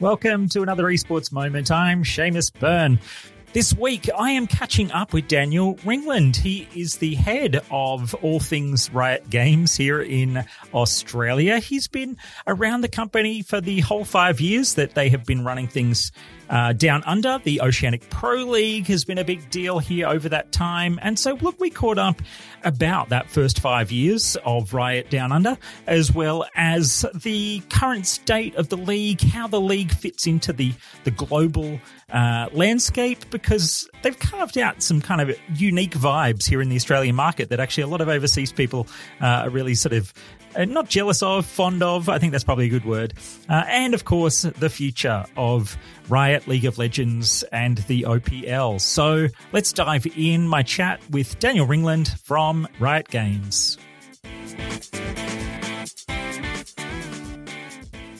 Welcome to another esports moment. I'm Seamus Byrne. This week, I am catching up with Daniel Ringland. He is the head of all things Riot Games here in Australia. He's been around the company for the whole five years that they have been running things uh, down under. The Oceanic Pro League has been a big deal here over that time. And so, look, we caught up about that first five years of Riot Down Under, as well as the current state of the league, how the league fits into the, the global uh, landscape, because they've carved out some kind of unique vibes here in the Australian market that actually a lot of overseas people uh, are really sort of not jealous of, fond of. I think that's probably a good word. Uh, and of course, the future of Riot, League of Legends, and the OPL. So let's dive in my chat with Daniel Ringland from Riot Games.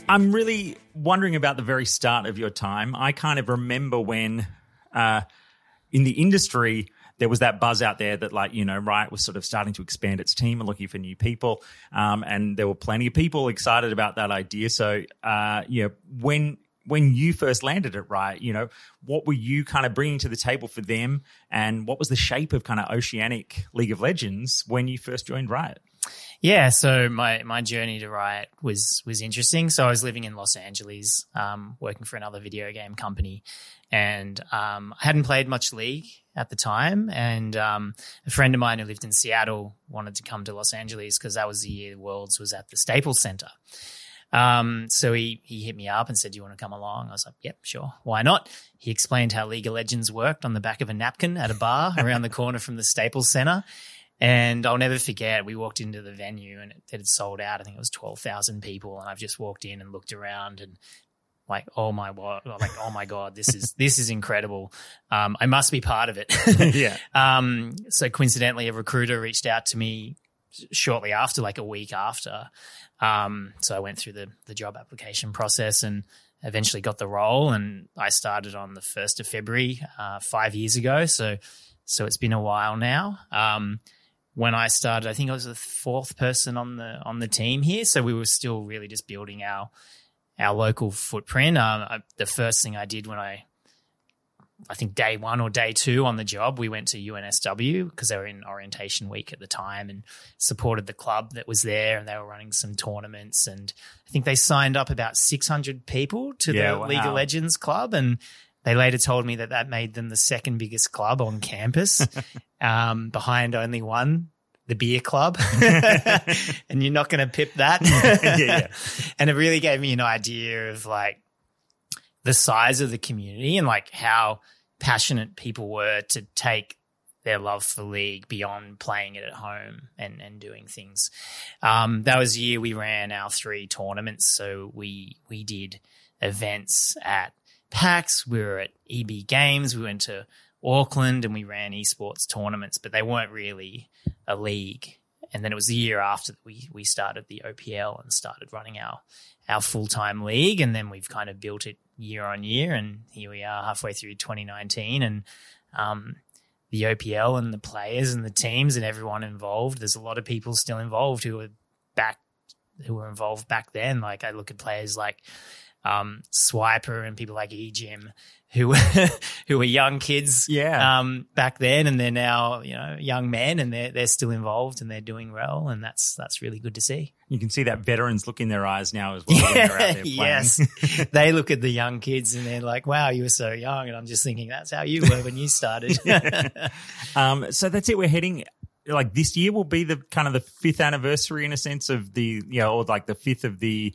I'm really wondering about the very start of your time. I kind of remember when uh, in the industry, there was that buzz out there that like you know riot was sort of starting to expand its team and looking for new people. Um, and there were plenty of people excited about that idea. So uh, you know when when you first landed at riot you know what were you kind of bringing to the table for them? And what was the shape of kind of oceanic league of legends when you first joined riot? Yeah, so my my journey to Riot was was interesting. So I was living in Los Angeles, um, working for another video game company, and um, I hadn't played much League at the time. And um, a friend of mine who lived in Seattle wanted to come to Los Angeles because that was the year Worlds was at the Staples Center. Um, so he he hit me up and said, "Do you want to come along?" I was like, "Yep, sure. Why not?" He explained how League of Legends worked on the back of a napkin at a bar around the corner from the Staples Center. And I'll never forget, we walked into the venue and it, it had sold out. I think it was 12,000 people. And I've just walked in and looked around and like, oh my god, like, oh my god, this is, this is incredible. Um, I must be part of it. yeah. Um, so coincidentally, a recruiter reached out to me shortly after, like a week after. Um, so I went through the, the job application process and eventually got the role. And I started on the 1st of February, uh, five years ago. So, so it's been a while now. Um, when I started, I think I was the fourth person on the on the team here, so we were still really just building our our local footprint. Um, I, the first thing I did when I, I think day one or day two on the job, we went to UNSW because they were in orientation week at the time and supported the club that was there, and they were running some tournaments, and I think they signed up about six hundred people to Yeah, the wow. League of Legends club, and they later told me that that made them the second biggest club on campus, um, behind only one, the beer club. and you're not going to pip that. Yeah, yeah. And it really gave me an idea of like the size of the community and like how passionate people were to take their love for league beyond playing it at home and, and doing things. Um, that was the year we ran our three tournaments. So we we did events at PAX, we were at EB Games, we went to Auckland and we ran esports tournaments, but they weren't really a league. And then it was the year after that we we started the OPL and started running our our full time league, and then we've kind of built it year on year, and here we are halfway through 2019, and um, the OPL and the players and the teams and everyone involved. There's a lot of people still involved who were back who were involved back then. Like I look at players like um, Swiper and people like eGym who were who were young kids Yeah. um, back then, and they're now you know young men, and they're they're still involved and they're doing well, and that's that's really good to see. You can see that veterans look in their eyes now as well when they're out there playing. yes, they look at the young kids and they're like, "Wow, you were so young," and I'm just thinking that's how you were when you started. um, so that's it. We're heading like this year will be the kind of the fifth anniversary in a sense of the you know or like the fifth of the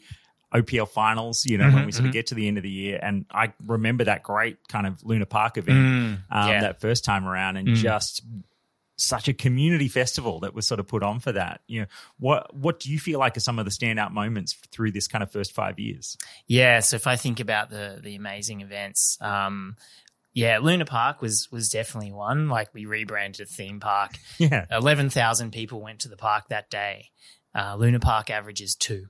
OPL finals, you know, when we sort of get to the end of the year. And I remember that great kind of Luna Park event um, yeah. that first time around and just such a community festival that was sort of put on for that. You know, what what do you feel like are some of the standout moments through this kind of first five years? Yeah, so if I think about the the amazing events, um, yeah, Luna Park was was definitely one. Like we rebranded a theme park. Yeah. Eleven thousand people went to the park that day. Uh, Luna Park averages two.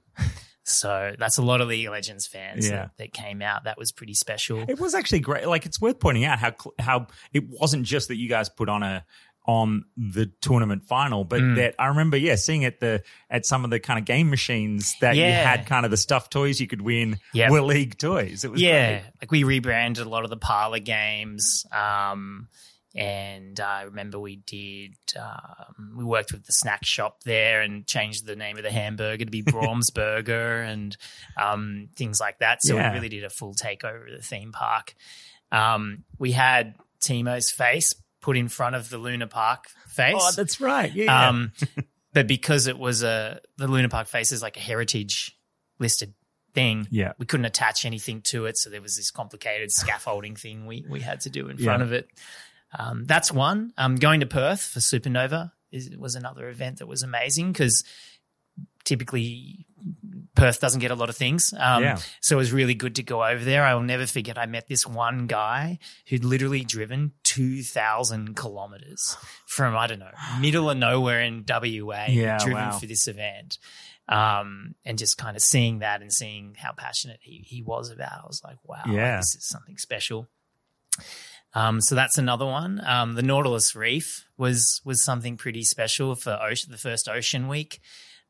So that's a lot of League of Legends fans Yeah. that, that came out. That was pretty special. It was actually great. Like it's worth pointing out how how it wasn't just that you guys put on a on the tournament final, but Mm. that I remember, yeah, seeing at the at some of the kind of game machines that you had kind of the stuffed toys you could win Yep. were league toys. It was yeah, great. like we rebranded a lot of the parlor games. Um, and I remember we did, um, we worked with the snack shop there and changed the name of the hamburger to be Braum Burger and um, things like that. So Yeah. we really did a full takeover of the theme park. Um, we had Teemo's face put in front of the Luna Park face. Oh, that's right. Yeah. Um, but because it was a the Luna Park face is like a heritage listed thing, Yeah. we couldn't attach anything to it, so there was this complicated scaffolding thing we we had to do in Yeah. front of it. Um, that's one. Um, going to Perth for Supernova is, was another event that was amazing because typically Perth doesn't get a lot of things. Um, Yeah. So it was really good to go over there. I will never forget. I met this one guy who'd literally driven 2,000 kilometers from, I don't know, middle of nowhere in WA, Yeah, driven wow. for this event. Um, and just kind of seeing that and seeing how passionate he, he was about it, I was like, wow, like, this is something special. Um, so that's another one. Um, the Nautilus Reef was was something pretty special for ocean, the first Ocean Week.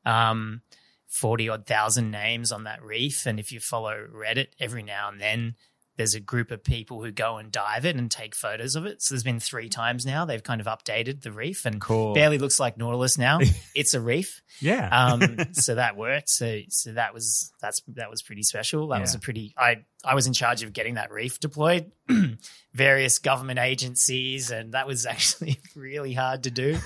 Um, Forty odd thousand names on that reef, and if you follow Reddit, every now and then there's a group of people who go and dive it and take photos of it. So there's been three times now they've kind of updated the reef, and Cool. barely looks like Nautilus now. it's a reef yeah. um, so that worked. So so that was that's that was pretty special. That was a pretty. I I was in charge of getting that reef deployed, various government agencies, and that was actually really hard to do.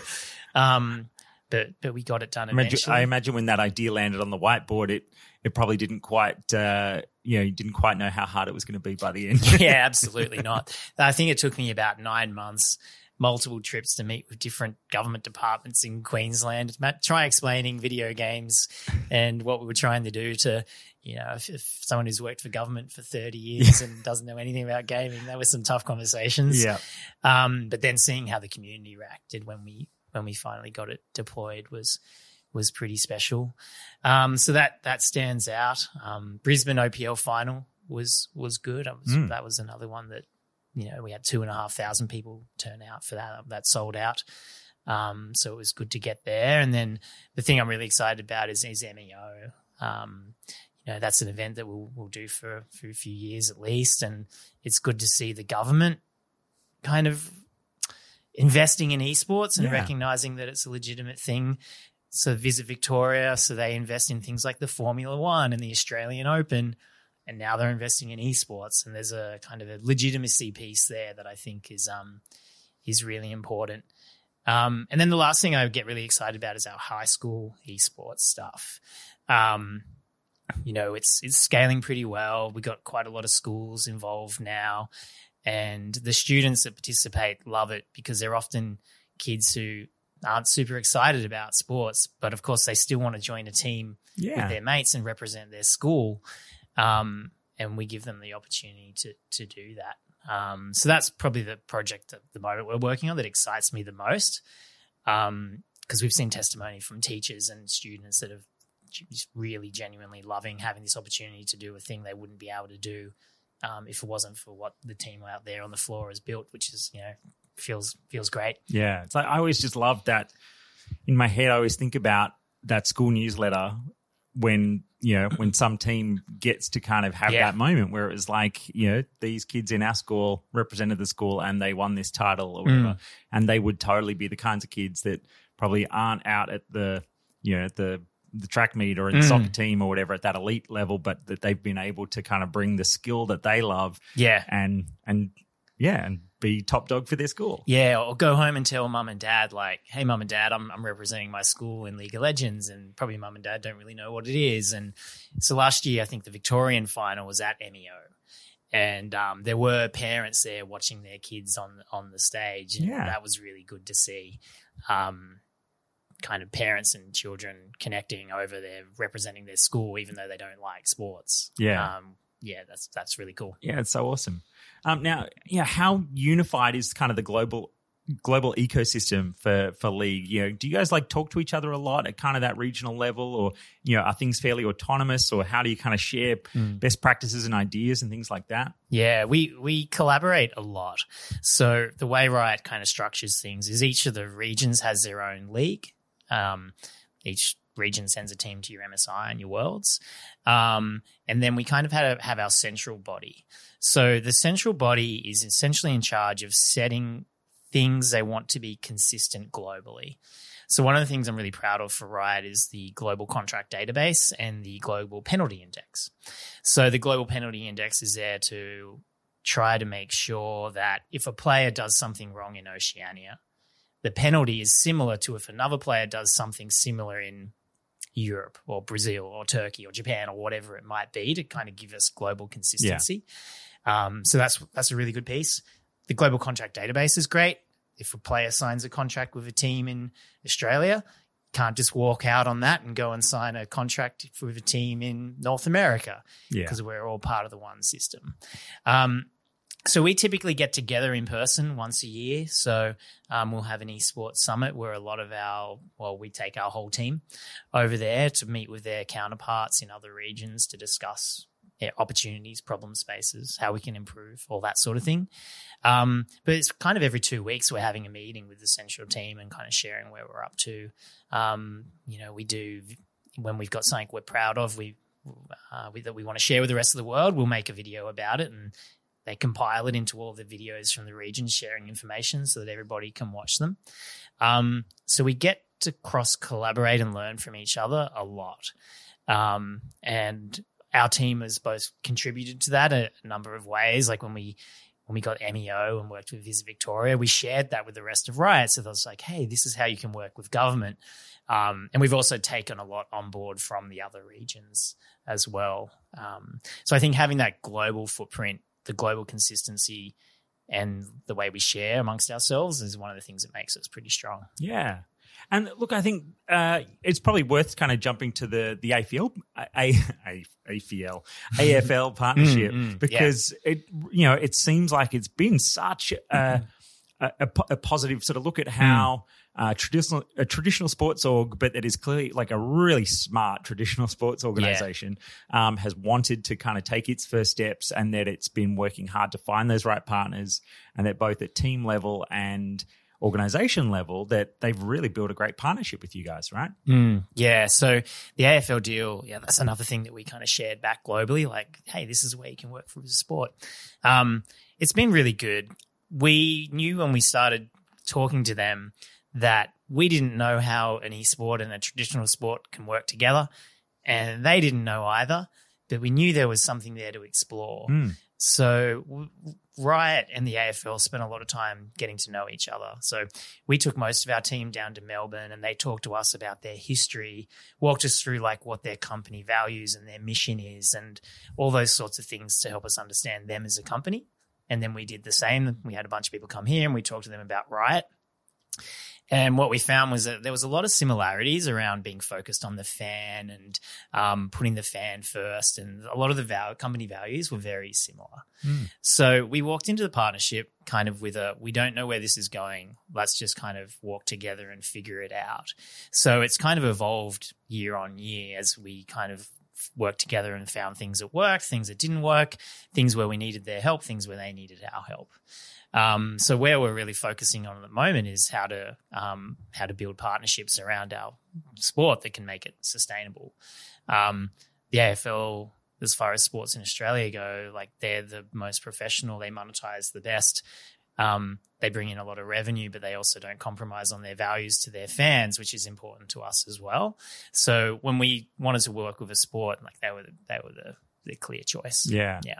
Um, but but we got it done Imagine. I imagine when that idea landed on the whiteboard, it it probably didn't quite, uh, you know, you didn't quite know how hard it was going to be by the end. yeah, absolutely not. I think it took me about nine months, multiple trips to meet with different government departments in Queensland, try explaining video games and what we were trying to do to, you know, if, if someone who's worked for government for 30 years and doesn't know anything about gaming, that was some tough conversations. yeah. Um, but then seeing how the community reacted when we when we finally got it deployed was was pretty special. Um, so that that stands out. Um, Brisbane OPL final was was good. Was, Mm. That was another one that you know we had two and a half thousand people turn out for that. That sold out. Um, so it was good to get there. And then the thing I'm really excited about is, is MEO. Um, you know, that's an event that we'll, we'll do for, for a few years at least. And it's good to see the government kind of investing in esports and Yeah. recognizing that it's a legitimate thing. So Visit Victoria, so they invest in things like the Formula One and the Australian Open, and now they're investing in esports. And there's a kind of a legitimacy piece there that I think is um is really important. Um, and then the last thing I get really excited about is our high school esports stuff. Um, you know, it's it's scaling pretty well. We got quite a lot of schools involved now, and the students that participate love it because they're often kids who aren't super excited about sports, but of course they still want to join a team Yeah. with their mates and represent their school. Um, and we give them the opportunity to to do that. Um, so that's probably the project at the moment we're working on that excites me the most. Because we've seen testimony from teachers and students that have just really genuinely loving having this opportunity to do a thing they wouldn't be able to do um, if it wasn't for what the team out there on the floor has built, which is you know feels feels great. Yeah, it's like I always just love that. In my head, I always think about that school newsletter when you know when some team gets to kind of have Yeah. that moment where it was like you know these kids in our school represented the school and they won this title or whatever, mm. and they would totally be the kinds of kids that probably aren't out at the you know the the track meet or in the mm. soccer team or whatever at that elite level, but that they've been able to kind of bring the skill that they love Yeah, and and Yeah, and be top dog for their school. Yeah, or go home and tell mum and dad, like, hey, mum and dad, I'm, I'm representing my school in League of Legends. And probably mum and dad don't really know what it is. And so last year, I think the Victorian final was at MEO. And um, there were parents there watching their kids on on the stage. And Yeah. that was really good to see. Um, kind of parents and children connecting over there, representing their school, even though they don't like sports. Yeah. Um, yeah, that's that's really cool. Yeah, it's so awesome. Um, now, yeah, how unified is kind of the global global ecosystem for for league? You know, do you guys like talk to each other a lot at kind of that regional level, or you know, are things fairly autonomous, or how do you kind of share best practices and ideas and things like that? Yeah, we we collaborate a lot. So the way Riot kind of structures things is each of the regions has their own league. Um, each region sends a team to your MSI and your Worlds, um, and then we kind of have, have our central body. So the central body is essentially in charge of setting things they want to be consistent globally. So one of the things I'm really proud of for Riot is the global contract database and the global penalty index. So the global penalty index is there to try to make sure that if a player does something wrong in Oceania, the penalty is similar to if another player does something similar in Europe or Brazil or Turkey or Japan or whatever it might be to kind of give us global consistency. Um, so that's that's a really good piece. The global contract database is great. If a player signs a contract with a team in Australia, can't just walk out on that and go and sign a contract with a team in North America Yeah, because we're all part of the one system. Um, so we typically get together in person once a year. So um, we'll have an esports summit where a lot of our, well, we take our whole team over there to meet with their counterparts in other regions to discuss yeah, opportunities, problem spaces, how we can improve, all that sort of thing. Um, but it's kind of every two weeks we're having a meeting with the central team and kind of sharing where we're up to. Um, you know, we do when we've got something we're proud of, we, uh, we that we want to share with the rest of the world, we'll make a video about it and they compile it into all the videos from the region, sharing information so that everybody can watch them. Um, so we get to cross collaborate and learn from each other a lot. Um, and our team has both contributed to that a, number of ways. Like when we when we got MEO and worked with Visit Victoria, we shared that with the rest of Riot. So I was like, hey, this is how you can work with government. Um, and we've also taken a lot on board from the other regions as well. Um, so I think having that global footprint, the global consistency, and the way we share amongst ourselves is one of the things that makes us pretty strong. yeah. And look, I think uh, it's probably worth kind of jumping to the the AFL, A, A, AFL, AFL partnership Mm, mm, because it you know it seems like it's been such a, a, a a positive sort of look at how uh, traditional a traditional sports org, but that is clearly like a really smart traditional sports organization, um, has wanted to kind of take its first steps, and that it's been working hard to find those right partners, and that both at team level and organization level that they've really built a great partnership with you guys, right? Yeah. So the AFL deal, yeah, that's another thing that we kind of shared back globally. Like, hey, this is where you can work for the sport. Um, it's been really good. We knew when we started talking to them that we didn't know how an esport and a traditional sport can work together, and they didn't know either. But we knew there was something there to explore. Mm. So Riot and the AFL spent a lot of time getting to know each other. So we took most of our team down to Melbourne and they talked to us about their history, walked us through like what their company values and their mission is and all those sorts of things to help us understand them as a company. And then we did the same. We had a bunch of people come here and we talked to them about Riot. And what we found was that there was a lot of similarities around being focused on the fan and um, putting the fan first, and a lot of the val- company values were very similar. So we walked into the partnership kind of with a we don't know where this is going. Let's just kind of walk together and figure it out. So it's kind of evolved year on year as we kind of worked together and found things that worked, things that didn't work, things where we needed their help, things where they needed our help. Um, so where we're really focusing on at the moment is how to um, how to build partnerships around our sport that can make it sustainable. Um, the AFL, as far as sports in Australia go, like they're the most professional. They monetize the best. Um, they bring in a lot of revenue, but they also don't compromise on their values to their fans, which is important to us as well. So when we wanted to work with a sport, like they were, the, they were the, the clear choice. Yeah. Yeah.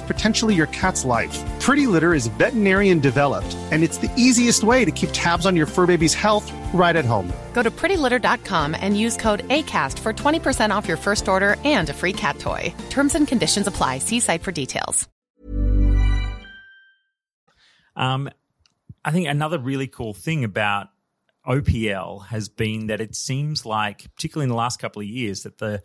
potentially your cat's life. Pretty Litter is veterinarian developed, and it's the easiest way to keep tabs on your fur baby's health right at home. Go to prettylitter.com and use code ACAST for 20% off your first order and a free cat toy. Terms and conditions apply. See site for details. Um, I think another really cool thing about OPL has been that it seems like, particularly in the last couple of years, that the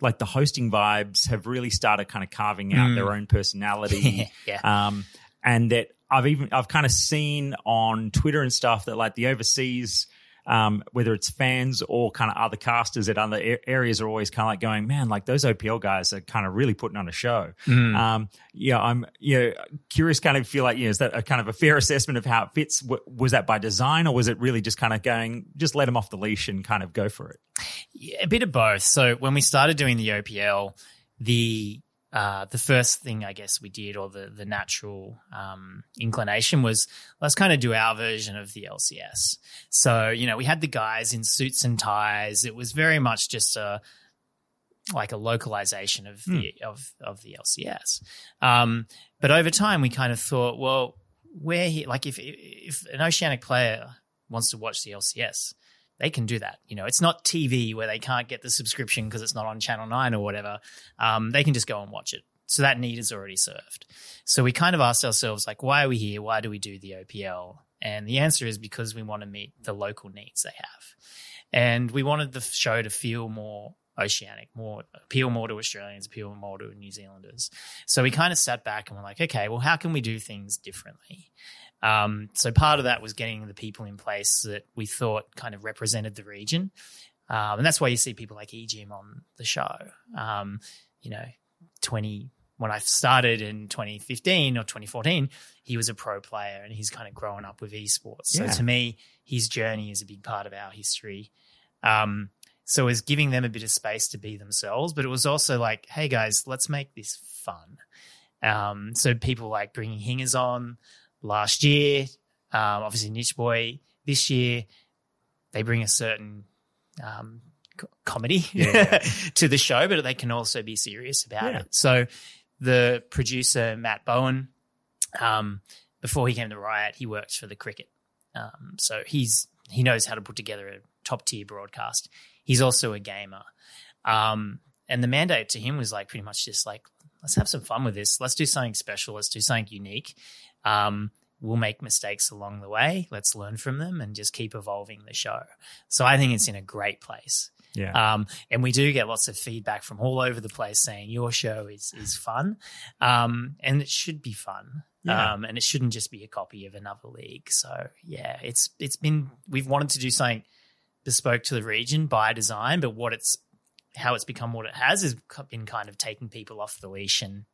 like the hosting vibes have really started kind of carving out their own personality. Yeah. Um, and that I've even I've kind of seen on Twitter and stuff that like the overseas um, whether it's fans or kind of other casters at other areas are always kind of like going, man, like those OPL guys are kind of really putting on a show. Um, yeah, I'm you know, curious, kind of feel like, you know, is that a kind of a fair assessment of how it fits? Was that by design or was it really just kind of going, just let them off the leash and kind of go for it? Yeah, a bit of both. So when we started doing the OPL, the uh, the first thing I guess we did, or the the natural um, inclination, was let's kind of do our version of the LCS. So you know, we had the guys in suits and ties. It was very much just a like a localization of the of of the LCS. Um, but over time, we kind of thought, well, where he like if if an oceanic player wants to watch the LCS, they can do that. You know, it's not TV where they can't get the subscription because it's not on Channel 9 or whatever. Um, they can just go and watch it. So that need is already served. So we kind of asked ourselves, like, why are we here? Why do we do the OPL? And the answer is because we want to meet the local needs they have. And we wanted the show to feel more oceanic, more appeal more to Australians, appeal more to New Zealanders. So we kind of sat back and were like, okay, well, how can we do things differently? Um, so part of that was getting the people in place that we thought kind of represented the region. Um, and that's why you see people like eGym on the show. Um, you know, 20, when I started in 2015 or 2014, he was a pro player and he's kind of grown up with esports. Yeah. So to me, his journey is a big part of our history. Um, so it was giving them a bit of space to be themselves, but it was also like, hey guys, let's make this fun. Um, so people like bringing hingers on last year, um, obviously Niche Boy this year, they bring a certain um, co- comedy to the show, but they can also be serious about Yeah. it. So the producer Matt Bowen, um, before he came to Riot, he worked for the cricket. Um, so he's he knows how to put together a top tier broadcast. He's also a gamer. Um, and the mandate to him was like pretty much just like, let's have some fun with this. Let's do something special. Let's do something unique. Um, we'll make mistakes along the way. Let's learn from them and just keep evolving the show. So I think it's in a great place. Yeah. Um, and we do get lots of feedback from all over the place saying your show is is fun, um, and it should be fun, Yeah. um, and it shouldn't just be a copy of another league. So yeah, it's it's been we've wanted to do something bespoke to the region by design, but what it's how it's become what it has is been kind of taking people off the leash and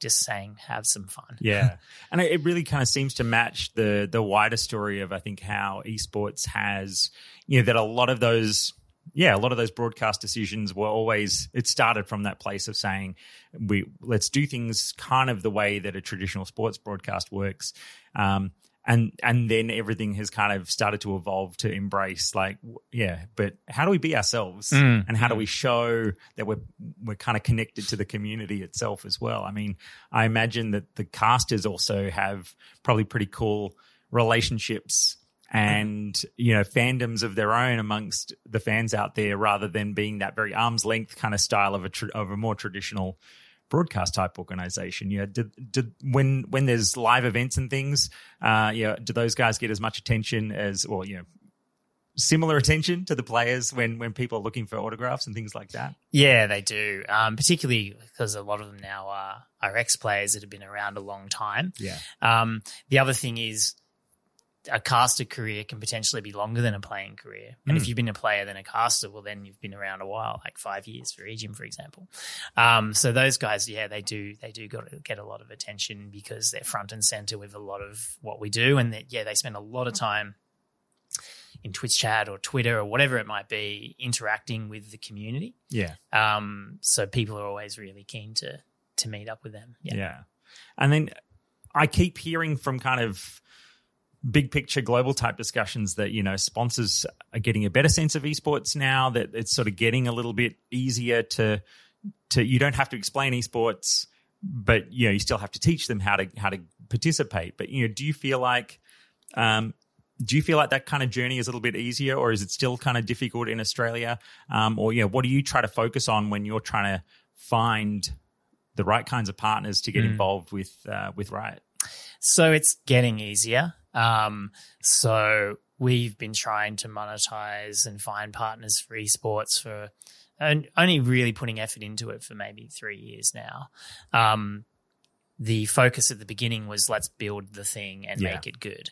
just saying have some fun. Yeah, and it it really kind of seems to match the the wider story of I think how esports has you know that a lot of those yeah a lot of those broadcast decisions were always it started from that place of saying we let's do things kind of the way that a traditional sports broadcast works. Um, and and then everything has kind of started to evolve to embrace like yeah but how do we be ourselves? Mm. and how do we show that we're we're kind of connected to the community itself as well? I mean i imagine that the casters also have probably pretty cool relationships and you know fandoms of their own amongst the fans out there rather than being that very arm's length kind of style of a tr- of a more traditional broadcast type organization. Yeah, did, did when when there's live events and things, uh, yeah, do those guys get as much attention as, or you know, similar attention to the players when when people are looking for autographs and things like that? Yeah, they do. Um, particularly because a lot of them now are are ex players that have been around a long time. Yeah, Um, the other thing is a caster career can potentially be longer than a playing career. And if you've been a player than a caster, well, then you've been around a while, like five years for Ejim, for example. Um, so those guys, yeah, they do they do got to get a lot of attention because they're front and center with a lot of what we do, and that yeah, they spend a lot of time in Twitch chat or Twitter or whatever it might be, interacting with the community. Yeah. Um, so people are always really keen to to meet up with them. Yeah. Yeah. And then I keep hearing from kind of big picture global type discussions that, you know, sponsors are getting a better sense of esports now, that it's sort of getting a little bit easier to to you don't have to explain esports, but you know, you still have to teach them how to how to participate. But you know, do you feel like um do you feel like that kind of journey is a little bit easier, or is it still kind of difficult in Australia? Um, or yeah, what do you try to focus on when you're trying to find the right kinds of partners to get involved with uh, with Riot? So it's getting easier. Um, so we've been trying to monetize and find partners for esports for and only really putting effort into it for maybe three years now. Um, the focus at the beginning was let's build the thing and Yeah. make it good.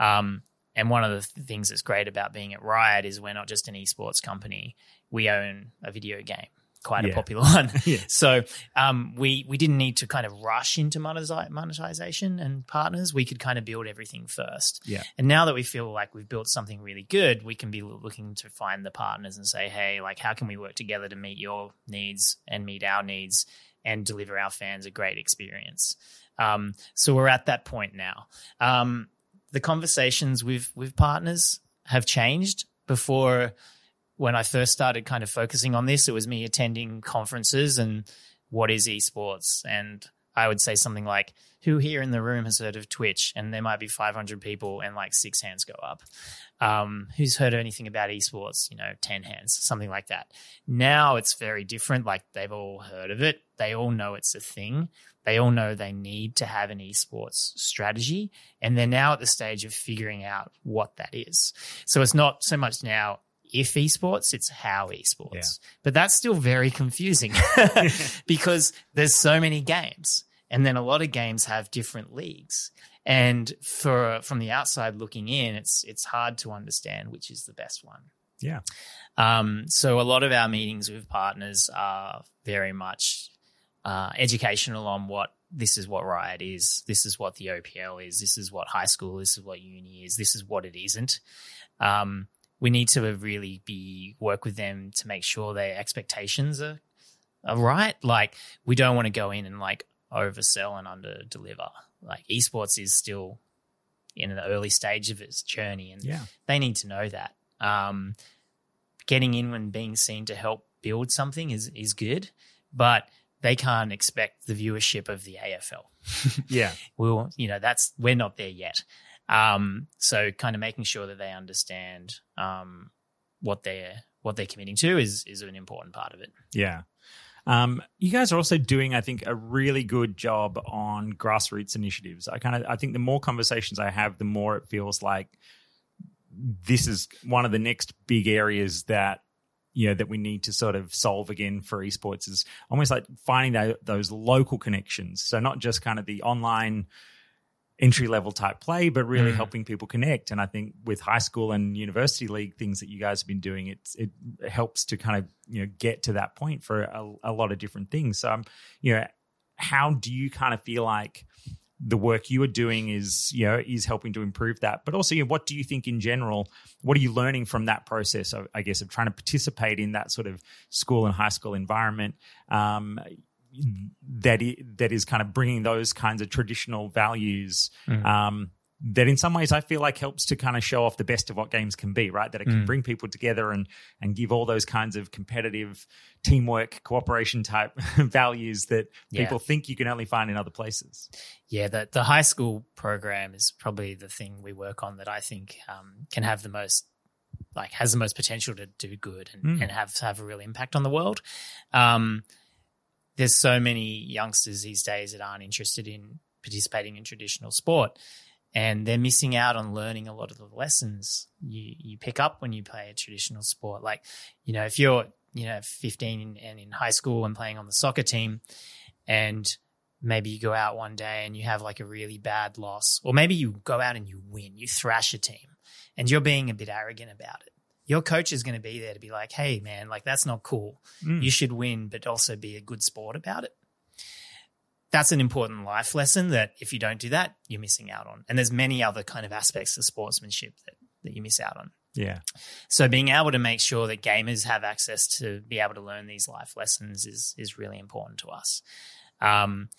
Um, and one of the things that's great about being at Riot is we're not just an esports company. We own a video game, quite a popular one. Yeah. So um, we we didn't need to kind of rush into monetization and partners. We could kind of build everything first. Yeah. And now that we feel like we've built something really good, we can be looking to find the partners and say, hey, like, how can we work together to meet your needs and meet our needs and deliver our fans a great experience? Um, so we're at that point now. Um, the conversations with with partners have changed. Before, when I first started kind of focusing on this, it was me attending conferences and what is esports, and I would say something like, "Who here in the room has heard of Twitch?" And there might be 500 people, and like six hands go up. Um, who's heard of anything about esports? You know, 10 hands, something like that. Now it's very different. Like they've all heard of it. They all know it's a thing. They all know they need to have an esports strategy. And they're now at the stage of figuring out what that is. So it's not so much now if esports, it's how esports. Yeah. But that's still very confusing because there's so many games. And then a lot of games have different leagues. And for from the outside looking in, it's it's hard to understand which is the best one. Yeah. Um, so a lot of our meetings with partners are very much uh, educational on what this is what Riot is, this is what the OPL is, this is what high school, this is what uni is, this is what it isn't. Um, we need to really be work with them to make sure their expectations are, are right. Like we don't want to go in and like oversell and under deliver. Like esports is still in the early stage of its journey, and Yeah. they need to know that. Um, getting in and being seen to help build something is is good, but they can't expect the viewership of the AFL. Yeah. We'll, you know, that's we're not there yet. Um, so kind of making sure that they understand um, what they're what they're committing to is is an important part of it. Yeah. Um, you guys are also doing, I think, a really good job on grassroots initiatives. I kind of, I think, the more conversations I have, the more it feels like this is one of the next big areas that you know that we need to sort of solve again for esports is almost like finding tho- those local connections. So not just kind of the online entry level type play, but really Mm. helping people connect. And I think with high school and university league things that you guys have been doing, it's it helps to kind of you know get to that point for a, a lot of different things. So, um, you know, how do you kind of feel like the work you are doing is you know is helping to improve that? But also, you know, what do you think in general? What are you learning from that process? Of, I guess of trying to participate in that sort of school and high school environment. Um, that i- that is kind of bringing those kinds of traditional values um, that in some ways I feel like helps to kind of show off the best of what games can be, right? That it can bring people together and and give all those kinds of competitive teamwork, cooperation type values that Yeah. people think you can only find in other places. Yeah, the the high school program is probably the thing we work on that I think um, can have the most like has the most potential to do good and, Mm. and have have a real impact on the world. Um, there's so many youngsters these days that aren't interested in participating in traditional sport, and they're missing out on learning a lot of the lessons you you pick up when you play a traditional sport. Like, you know, if you're you know 15 and in high school and playing on the soccer team, and maybe you go out one day and you have like a really bad loss, or maybe you go out and you win, you thrash a team, and you're being a bit arrogant about it. Your coach is going to be there to be like, hey, man, like that's not cool. Mm. You should win, but also be a good sport about it. That's an important life lesson that if you don't do that, you're missing out on. And there's many other kind of aspects of sportsmanship that, that you miss out on. Yeah. So being able to make sure that gamers have access to be able to learn these life lessons is is really important to us. Um,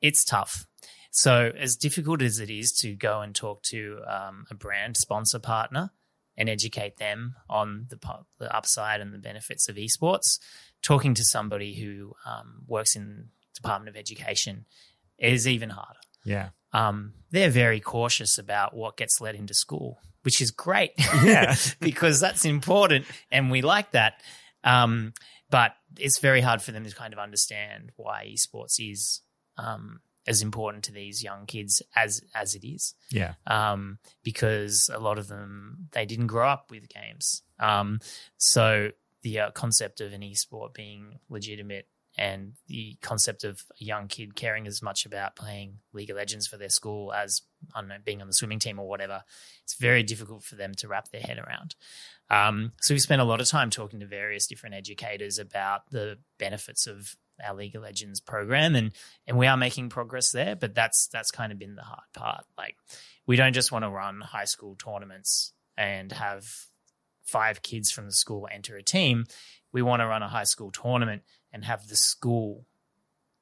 it's tough. So as difficult as it is to go and talk to um, a brand sponsor partner and educate them on the the upside and the benefits of esports, talking to somebody who um, works in Department of Education is even harder Yeah. um, they're very cautious about what gets let into school, which is great. Yeah. because that's important and we like that. Um, but it's very hard for them to kind of understand why esports is um, as important to these young kids as as it is. Yeah. Um, because a lot of them they didn't grow up with games. Um, so the uh, concept of an esport being legitimate and the concept of a young kid caring as much about playing League of Legends for their school as I don't know being on the swimming team or whatever, it's very difficult for them to wrap their head around. Um, so we spent a lot of time talking to various different educators about the benefits of our League of Legends program, and and we are making progress there. But that's that's kind of been the hard part. Like we don't just want to run high school tournaments and have five kids from the school enter a team. We want to run a high school tournament and have the school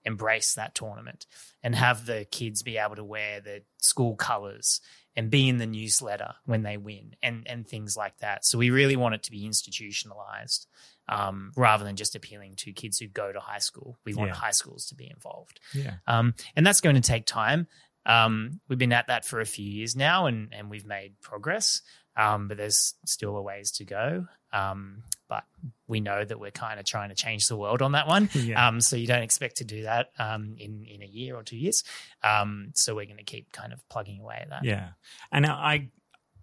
embrace that tournament and have the kids be able to wear the school colors and be in the newsletter when they win and and things like that. So we really want it to be institutionalized um, rather than just appealing to kids who go to high school. We want Yeah. high schools to be involved. Yeah. Um, and that's going to take time. Um, we've been at that for a few years now and, and we've made progress, um, but there's still a ways to go. Um, but we know that we're kind of trying to change the world on that one. Yeah. Um, so you don't expect to do that um, in, in a year or two years. Um, so we're going to keep kind of plugging away at that. Yeah. And I,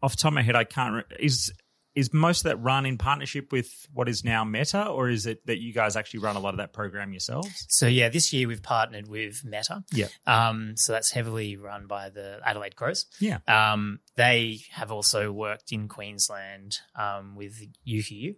off the top of my head, I can't. Re- is is most of that run in partnership with what is now Meta, or is it that you guys actually run a lot of that program yourselves? So yeah, this year we've partnered with Meta. Yeah. Um, so that's heavily run by the Adelaide Crows. Yeah. Um, they have also worked in Queensland um, with UQU.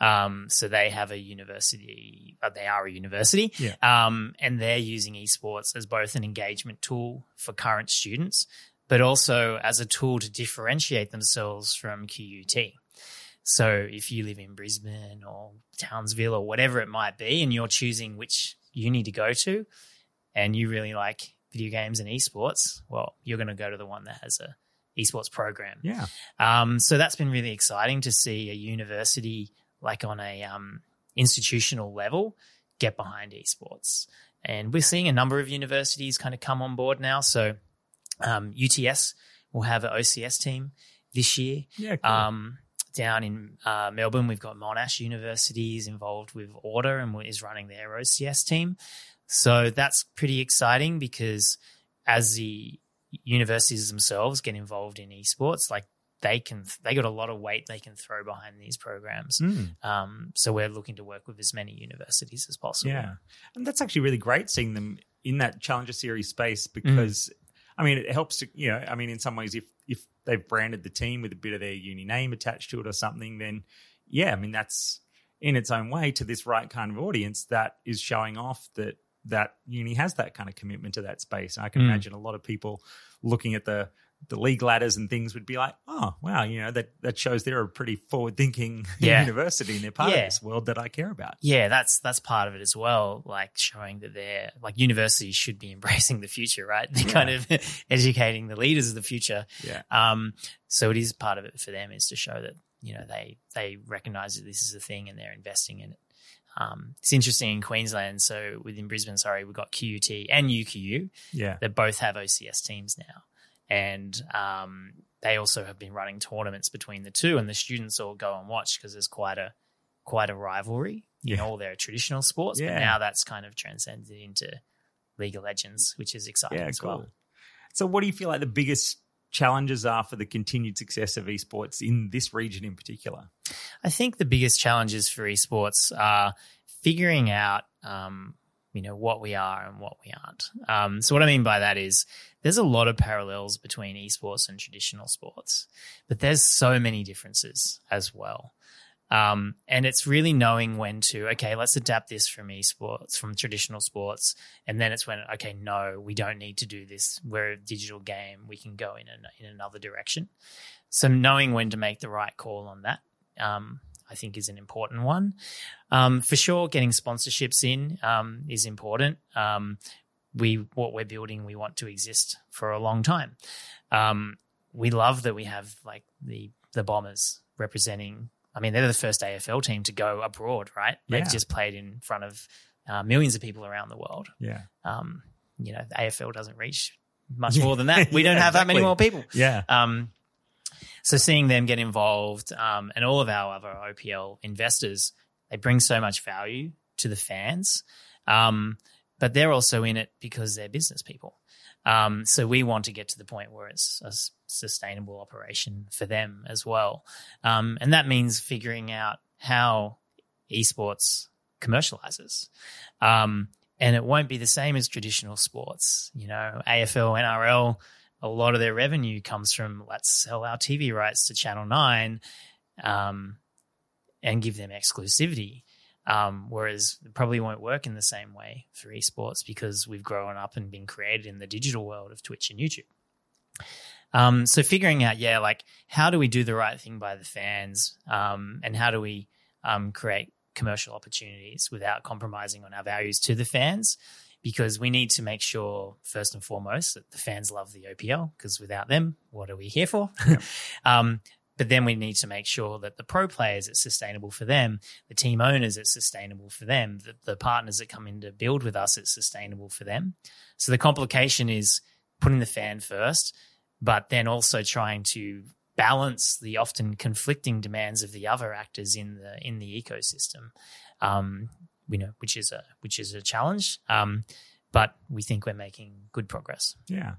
Um, so they have a university, uh, they are a university, Yeah. um, and they're using esports as both an engagement tool for current students, but also as a tool to differentiate themselves from QUT. So if you live in Brisbane or Townsville or whatever it might be, and you're choosing which uni to go to, and you really like video games and esports, well, you're going to go to the one that has a esports program. Yeah. Um, so that's been really exciting to see a university like on a um, institutional level get behind esports. And we're seeing a number of universities kind of come on board now. So um, UTS will have an OCS team this year. Yeah. Cool. Down in uh, Melbourne, we've got Monash University is involved with Order and is running their OCS team. So that's pretty exciting because as the universities themselves get involved in esports, like they can, they got a lot of weight they can throw behind these programs. Mm. Um, so we're looking to work with as many universities as possible. Yeah. And that's actually really great seeing them in that Challenger Series space because, I mean, it helps to, you know, I mean, in some ways, if they've branded the team with a bit of their uni name attached to it or something, then yeah, I mean, that's in its own way to this right kind of audience that is showing off that that uni has that kind of commitment to that space. And I can Mm. imagine a lot of people looking at the the league ladders and things would be like, oh wow, you know that that shows they're a pretty forward thinking Yeah. university and they're part Yeah. of this world that I care about. Yeah, that's that's part of it as well. Like showing that they're like universities should be embracing the future, right? They're kind of educating the leaders of the future. Yeah. Um, so it is part of it for them is to show that you know they they recognize that this is a thing and they're investing in it. Um, it's interesting in Queensland. So within Brisbane, sorry, we've got QUT and UQU Yeah. that both have OCS teams now, and um, they also have been running tournaments between the two, and the students all go and watch because there's quite a quite a rivalry in Yeah. all their traditional sports. Yeah. But now that's kind of transcended into League of Legends, which is exciting Yeah, as cool. well. So, what do you feel like the biggest challenges are for the continued success of esports in this region in particular? I think the biggest challenges for esports are figuring out um, you know, what we are and what we aren't. Um, so what I mean by that is there's a lot of parallels between esports and traditional sports, but there's so many differences as well. Um, and it's really knowing when to, okay, let's adapt this from esports, from traditional sports. And then it's when, okay, no, we don't need to do this. We're a digital game. We can go in, an, in another direction. So knowing when to make the right call on that, um, I think is an important one. Um, for sure, getting sponsorships in um, is important. Um, we what we're building, we want to exist for a long time. Um, we love that we have like the the Bombers representing I mean, they're the first AFL team to go abroad, right? They've just played in front of uh, millions of people around the world. Yeah. Um, you know, AFL doesn't reach much Yeah. more than that. We Yeah, don't have that many more people. Yeah. Um, so seeing them get involved um, and all of our other OPL investors, they bring so much value to the fans. Um, but they're also in it because they're business people. Um, so we want to get to the point where it's a sustainable operation for them as well. Um, and that means figuring out how esports commercializes. Um, and it won't be the same as traditional sports. You know, AFL, NRL, a lot of their revenue comes from let's sell our TV rights to Channel 9 um, and give them exclusivity. Um, whereas it probably won't work in the same way for esports because we've grown up and been created in the digital world of Twitch and YouTube. Um, so figuring out, yeah, like how do we do the right thing by the fans, um, and how do we um, create commercial opportunities without compromising on our values to the fans? Because we need to make sure, first and foremost, that the fans love the OPL. Because without them, what are we here for? um, but then we need to make sure that the pro players it's sustainable for them, the team owners it's sustainable for them, the, the partners that come in to build with us it's sustainable for them. So the complication is putting the fan first, but then also trying to balance the often conflicting demands of the other actors in the in the ecosystem. Um, you know, which is a which is a challenge. Um, but we think we're making good progress. Yeah.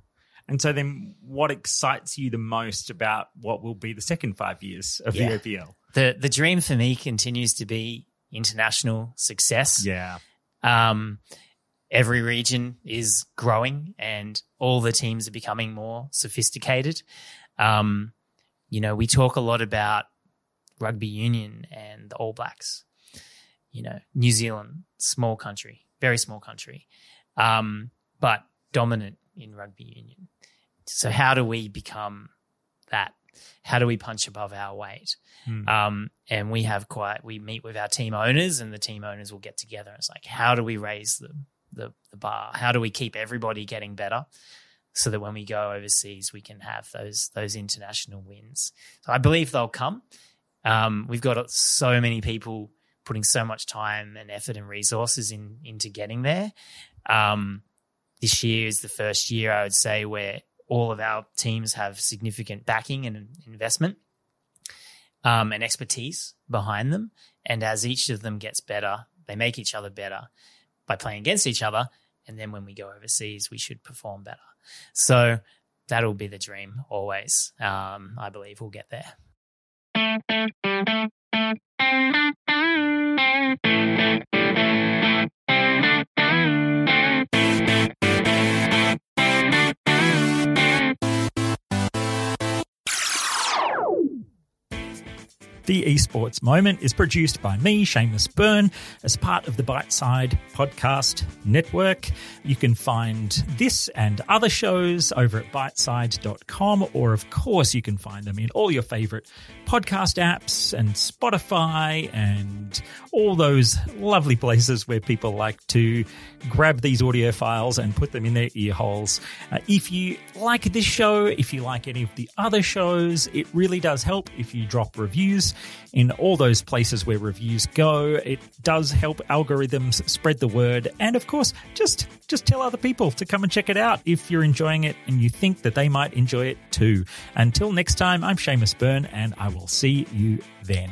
And so then what excites you the most about what will be the second five years of Yeah. the OPL? The the dream for me continues to be international success. Yeah. Um, every region is growing and all the teams are becoming more sophisticated. Um, you know, we talk a lot about rugby union and the All Blacks. You know, New Zealand, small country, very small country, um, but dominant in rugby union. So, how do we become that? How do we punch above our weight? Hmm. Um, and we have quite, we meet with our team owners and the team owners will get together. It's like, how do we raise the, the, the bar? How do we keep everybody getting better so that when we go overseas, we can have those, those international wins? So I believe they'll come. Um, we've got so many people putting so much time and effort and resources in, into getting there. Um, this year is the first year I would say where all of our teams have significant backing and investment um, and expertise behind them. And as each of them gets better, they make each other better by playing against each other. And then when we go overseas, we should perform better. So that'll be the dream always. Um, I believe we'll get there. The Esports Moment is produced by me, Seamus Byrne, as part of the Byteside Podcast Network. You can find this and other shows over at byteside.com, or of course, you can find them in all your favorite podcast apps and Spotify and all those lovely places where people like to grab these audio files and put them in their ear holes. Uh, if you like this show, if you like any of the other shows, it really does help if you drop reviews in all those places where reviews go. It does help algorithms spread the word, and of course, just just tell other people to come and check it out if you're enjoying it and you think that they might enjoy it too. Until next time, I'm Seamus Byrne, and I will see you then.